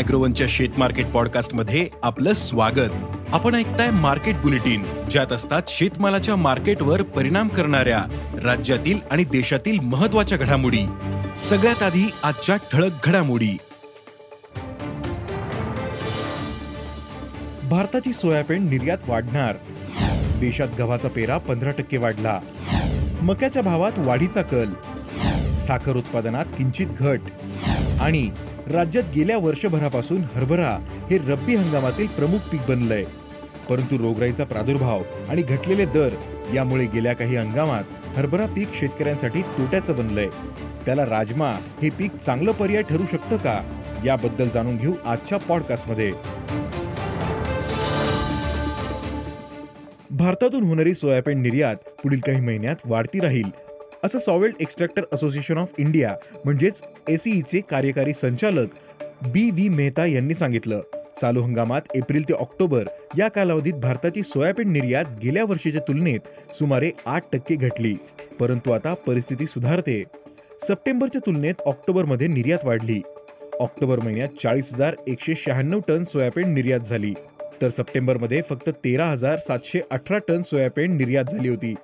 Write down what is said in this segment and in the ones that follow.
अॅग्रोवनच्या शेत मार्केट पॉडकास्टमध्ये आपलं स्वागत. आपण ऐकताय मार्केट बुलेटिन ज्यात असतात शेतमालाच्या मार्केटवर परिणाम करणाऱ्या राज्यातील आणि देशातील महत्त्वाच्या घडामोडी. सगळ्यात आधी आजच्या ठळक घडामोडी. भारताची सोयाबीन निर्यात वाढणार. देशात गव्हाचा पेरा पंधरा टक्के वाढला. मक्याच्या भावात वाढीचा कल. साखर उत्पादनात किंचित घट. आणि राज्यात गेल्या वर्षभरापासून हरभरा हे रब्बी हंगामातील प्रमुख पीक बनलंय. परंतु रोगराईचा प्रादुर्भाव आणि घटलेले दर यामुळे गेल्या काही हंगामात हरभरा पीक शेतकऱ्यांसाठी तोट्याचं बनलंय. त्याला राजमा हे पीक चांगलं पर्याय ठरू शकतं का? याबद्दल जाणून घेऊ आजच्या पॉडकास्टमध्ये. भारतातून होणारी सोयाबीन निर्यात पुढील काही महिन्यात वाढती राहील. असं solvent extractors association of India म्हणजेच एसीईचे कार्यकारी संचालक बी व्ही मेहता यांनी सांगितलं. चालू हंगामात एप्रिल ते ऑक्टोबर या कालावधीत भारताची सोयाबीन निर्यात गेल्या वर्षीच्या तुलनेत सुमारे आठ टक्के घटली परंतु आता परिस्थिती सुधारते. सप्टेंबरच्या तुलनेत ऑक्टोबरमध्ये निर्यात वाढली. ऑक्टोबर महिन्यात चाळीस हजार एकशे शहाण्णव टन सोयाबीन निर्यात झाली तर सप्टेंबरमध्ये फक्त तेरा हजार सातशे अठरा टन सोयाबीन निर्यात झाली होती.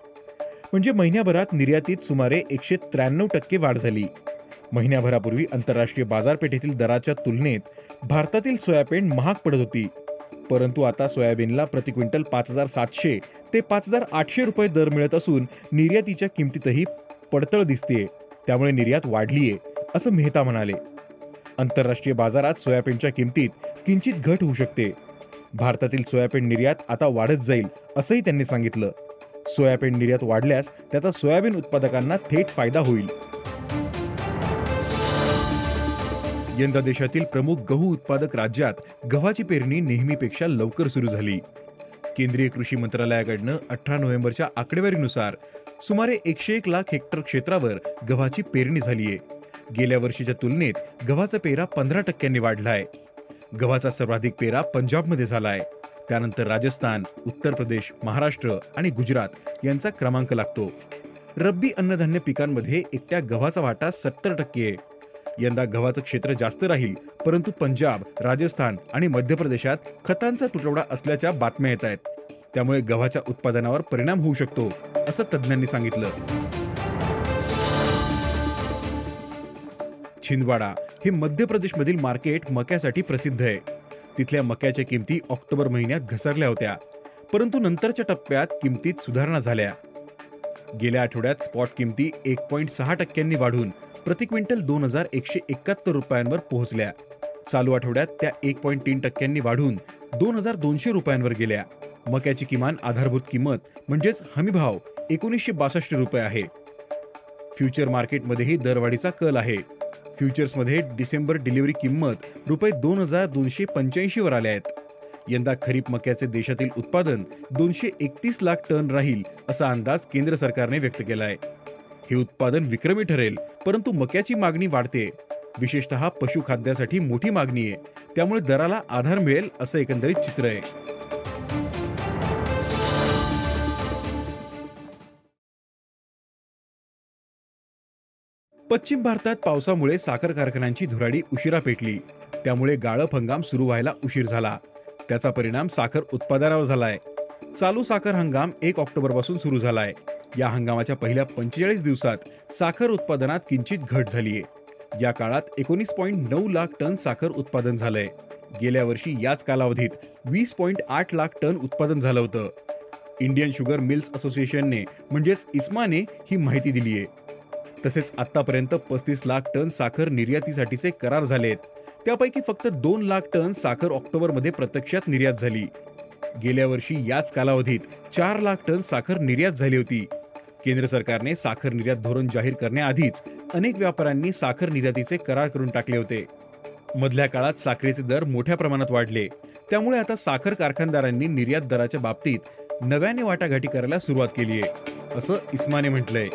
म्हणजे महिन्याभरात निर्यातीत सुमारे एकशे त्र्याण्णव टक्के वाढ झाली. महिन्याभरापूर्वी आंतरराष्ट्रीय बाजारपेठेतील दराच्या तुलनेत भारतातील सोयाबीन महाग पडत होती. परंतु आता सोयाबीनला प्रति क्विंटल पाच हजार सातशे ते पाच हजार आठशे रुपये दर मिळत असून निर्यातीच्या किमतीतही पडतळ दिसतेय. त्यामुळे निर्यात वाढलीये असं मेहता म्हणाले. आंतरराष्ट्रीय बाजारात सोयाबीनच्या किमतीत किंचित घट होऊ शकते. भारतातील सोयाबीन निर्यात आता वाढत जाईल असंही त्यांनी सांगितलं. सोयाबीन निर्यात वाढल्यास त्याचा सोयाबीन उत्पादकांना थेट फायदा होईल. यंदा देशातील प्रमुख गहू उत्पादक राज्यात गव्हाची पेरणी नेहमीपेक्षा लवकर सुरू झाली. केंद्रीय कृषी मंत्रालयाकडनं अठरा नोव्हेंबरच्या आकडेवारीनुसार सुमारे एकशे एक लाख हेक्टर क्षेत्रावर गव्हाची पेरणी झालीय. गेल्या वर्षीच्या तुलनेत गव्हाचा पेरा पंधरा टक्क्यांनी वाढलाय. गव्हाचा सर्वाधिक पेरा पंजाबमध्ये झालाय. त्यानंतर राजस्थान उत्तर प्रदेश महाराष्ट्र आणि गुजरात यांचा क्रमांक लागतो. रब्बी अन्नधान्य पिकांमध्ये एकट्या गव्हाचा वाटा सत्तर टक्के आहे. यंदा गव्हाचं क्षेत्र जास्त राहील परंतु पंजाब राजस्थान आणि मध्य प्रदेशात खतांचा तुटवडा असल्याच्या बातम्या येत आहेत. त्यामुळे गव्हाच्या उत्पादनावर परिणाम होऊ शकतो असं तज्ज्ञांनी सांगितलं. छिंदवाडा हे मध्य प्रदेशमधील मार्केट मक्यासाठी प्रसिद्ध आहे. तिथल्या मक्याच्या किमती ऑक्टोबर महिन्यात घसरल्या होत्या. परंतु नंतरच्या टप्प्यात किमतीत सुधारणा झाल्या. गेल्या आठवड्यात स्पॉट किमती एक पॉईंट सहा टक्क्यांनी वाढून प्रति क्विंटल दोन हजार एकशे एकाहत्तर रुपयांवर पोहोचल्या. चालू आठवड्यात त्या एक पॉईंट तीन टक्क्यांनी वाढून दोन हजार दोनशे रुपयांवर गेल्या. मक्याची किमान आधारभूत किंमत म्हणजेच हमीभाव एकोणीसशे बासष्ट रुपये आहे. फ्युचर मार्केटमध्येही दरवाढीचा कल आहे. फ्युचर्समध्ये डिसेंबर डिलिव्हरी किंमत रुपये दोन हजार दोनशे पंच्याऐंशीवर आल्या आहेत. यंदा खरीप मक्याचे देशातील उत्पादन दोनशे एकतीस लाख टन राहील असा अंदाज केंद्र सरकारने व्यक्त केला आहे हे उत्पादन विक्रमी ठरेल परंतु मक्याची मागणी वाढते. विशेषतः पशुखाद्यासाठी मोठी मागणी आहे. त्यामुळे दराला आधार मिळेल असं एकंदरीत चित्र आहे. पश्चिम भारतात पावसामुळे साखर कारखान्यांची धुराडी उशिरा पेटली. त्यामुळे गाळप हंगाम सुरू व्हायला उशीर झाला. त्याचा परिणाम साखर उत्पादनावर झालाय. चालू साखर हंगाम एक ऑक्टोबरपासून सुरू झालाय. या हंगामाच्या पहिल्या पंचेचाळीस दिवसात साखर उत्पादनात किंचित घट झालीय. या काळात एकोणीस पॉईंट नऊ लाख टन साखर उत्पादन झालंय. गेल्या वर्षी याच कालावधीत वीस पॉईंट आठ लाख टन उत्पादन झालं होतं. इंडियन शुगर मिल्स असोसिएशनने म्हणजेच इस्माने ही माहिती दिली आहे तसेच आतापर्यंत पस्तीस लाख टन साखर निर्यातीसाठीचे करार झालेत. त्यापैकी फक्त दोन लाख टन साखर ऑक्टोबरमध्ये प्रत्यक्षात निर्यात झाली. गेल्या वर्षी याच कालावधीत चार लाख टन साखर निर्यात झाली होती. केंद्र सरकारने साखर निर्यात धोरण जाहीर करण्याआधीच अनेक व्यापाऱ्यांनी साखर निर्यातीचे करार करून टाकले होते. मधल्या काळात साखरेचे दर मोठ्या प्रमाणात वाढले. त्यामुळे आता साखर कारखानदारांनी निर्यात दराच्या बाबतीत नव्याने वाटाघाटी करायला सुरुवात केली आहे असं इस्माने म्हटलंय.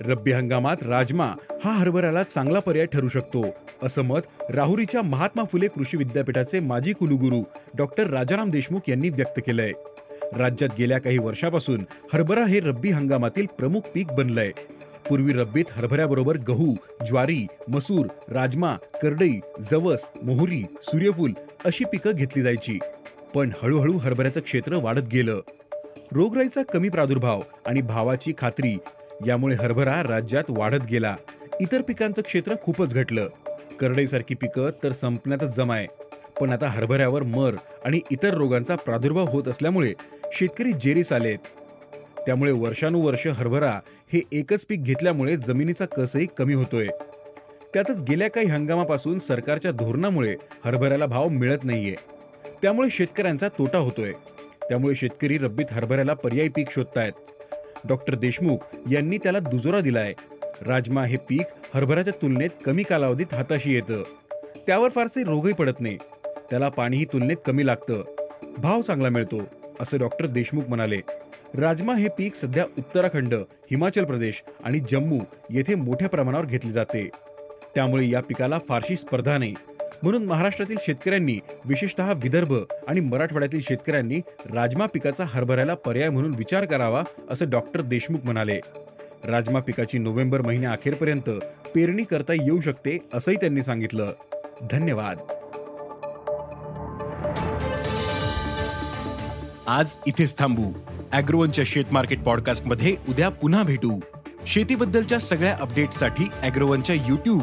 रब्बी हंगामात राजमा हा हरभऱ्याला चांगला पर्याय ठरू शकतो असं मत राहुरीच्या महात्मा फुले कृषी विद्यापीठाचे माजी कुलगुरू डॉक्टर राजाराम देशमुख यांनी व्यक्त केलंय. राज्यात गेल्या काही वर्षापासून हरभरा हे रब्बी हंगामातील प्रमुख पीक बनलंय. पूर्वी रब्बीत हरभऱ्याबरोबर गहू ज्वारी मसूर राजमा करडई जवस मोहरी सूर्यफूल अशी पिकं घेतली जायची. पण हळूहळू हरभऱ्याचं क्षेत्र वाढत गेलं. रोगराईचा कमी प्रादुर्भाव आणि भावाची खात्री यामुळे हरभरा राज्यात वाढत गेला. इतर पिकांचं क्षेत्र खूपच घटलं. करडईसारखी पिकं तर संपण्यातच जमाय. पण आता हरभऱ्यावर मर आणि इतर रोगांचा प्रादुर्भाव होत असल्यामुळे शेतकरी जेरीस आलेत. त्यामुळे वर्षानुवर्ष हरभरा हे एकच पीक घेतल्यामुळे जमिनीचा कसही कमी होतोय. त्यातच गेल्या काही हंगामापासून सरकारच्या धोरणामुळे हरभऱ्याला भाव मिळत नाहीये. त्यामुळे शेतकऱ्यांचा तोटा होतोय. त्यामुळे शेतकरी रब्बीत हरभऱ्याला पर्यायी पीक शोधतायत. डॉक्टर देशमुख यांनी त्याला दुजोरा दिलाय. राजमा हे पीक हरभऱ्याच्या तुलनेत कमी कालावधीत हाताशी येतं. त्यावर फारसे रोगही पडत नाही. त्याला पाणीही तुलनेत कमी लागतं. भाव चांगला मिळतो असं डॉक्टर देशमुख म्हणाले. राजमा हे पीक सध्या उत्तराखंड हिमाचल प्रदेश आणि जम्मू येथे मोठ्या प्रमाणावर घेतले जाते. त्यामुळे या पिकाला फारशी स्पर्धा नाही. म्हणून महाराष्ट्रातील शेतकऱ्यांनी विशेषतः विदर्भ आणि मराठवाड्यातील शेतकऱ्यांनी राजमा पिकाचा हरभऱ्याला पर्याय म्हणून विचार करावा असं डॉक्टर देशमुख म्हणाले. राजमा पिकाची नोव्हेंबर महिन्या अखेरपर्यंत पेरणी करता येऊ शकते असंही त्यांनी सांगितलं. धन्यवाद. आज इथेच थांबू. अॅग्रोवनच्या शेत मार्केट पॉडकास्टमध्ये उद्या पुन्हा भेटू. शेतीबद्दलच्या सगळ्या अपडेटसाठी अॅग्रोवनच्या युट्यूब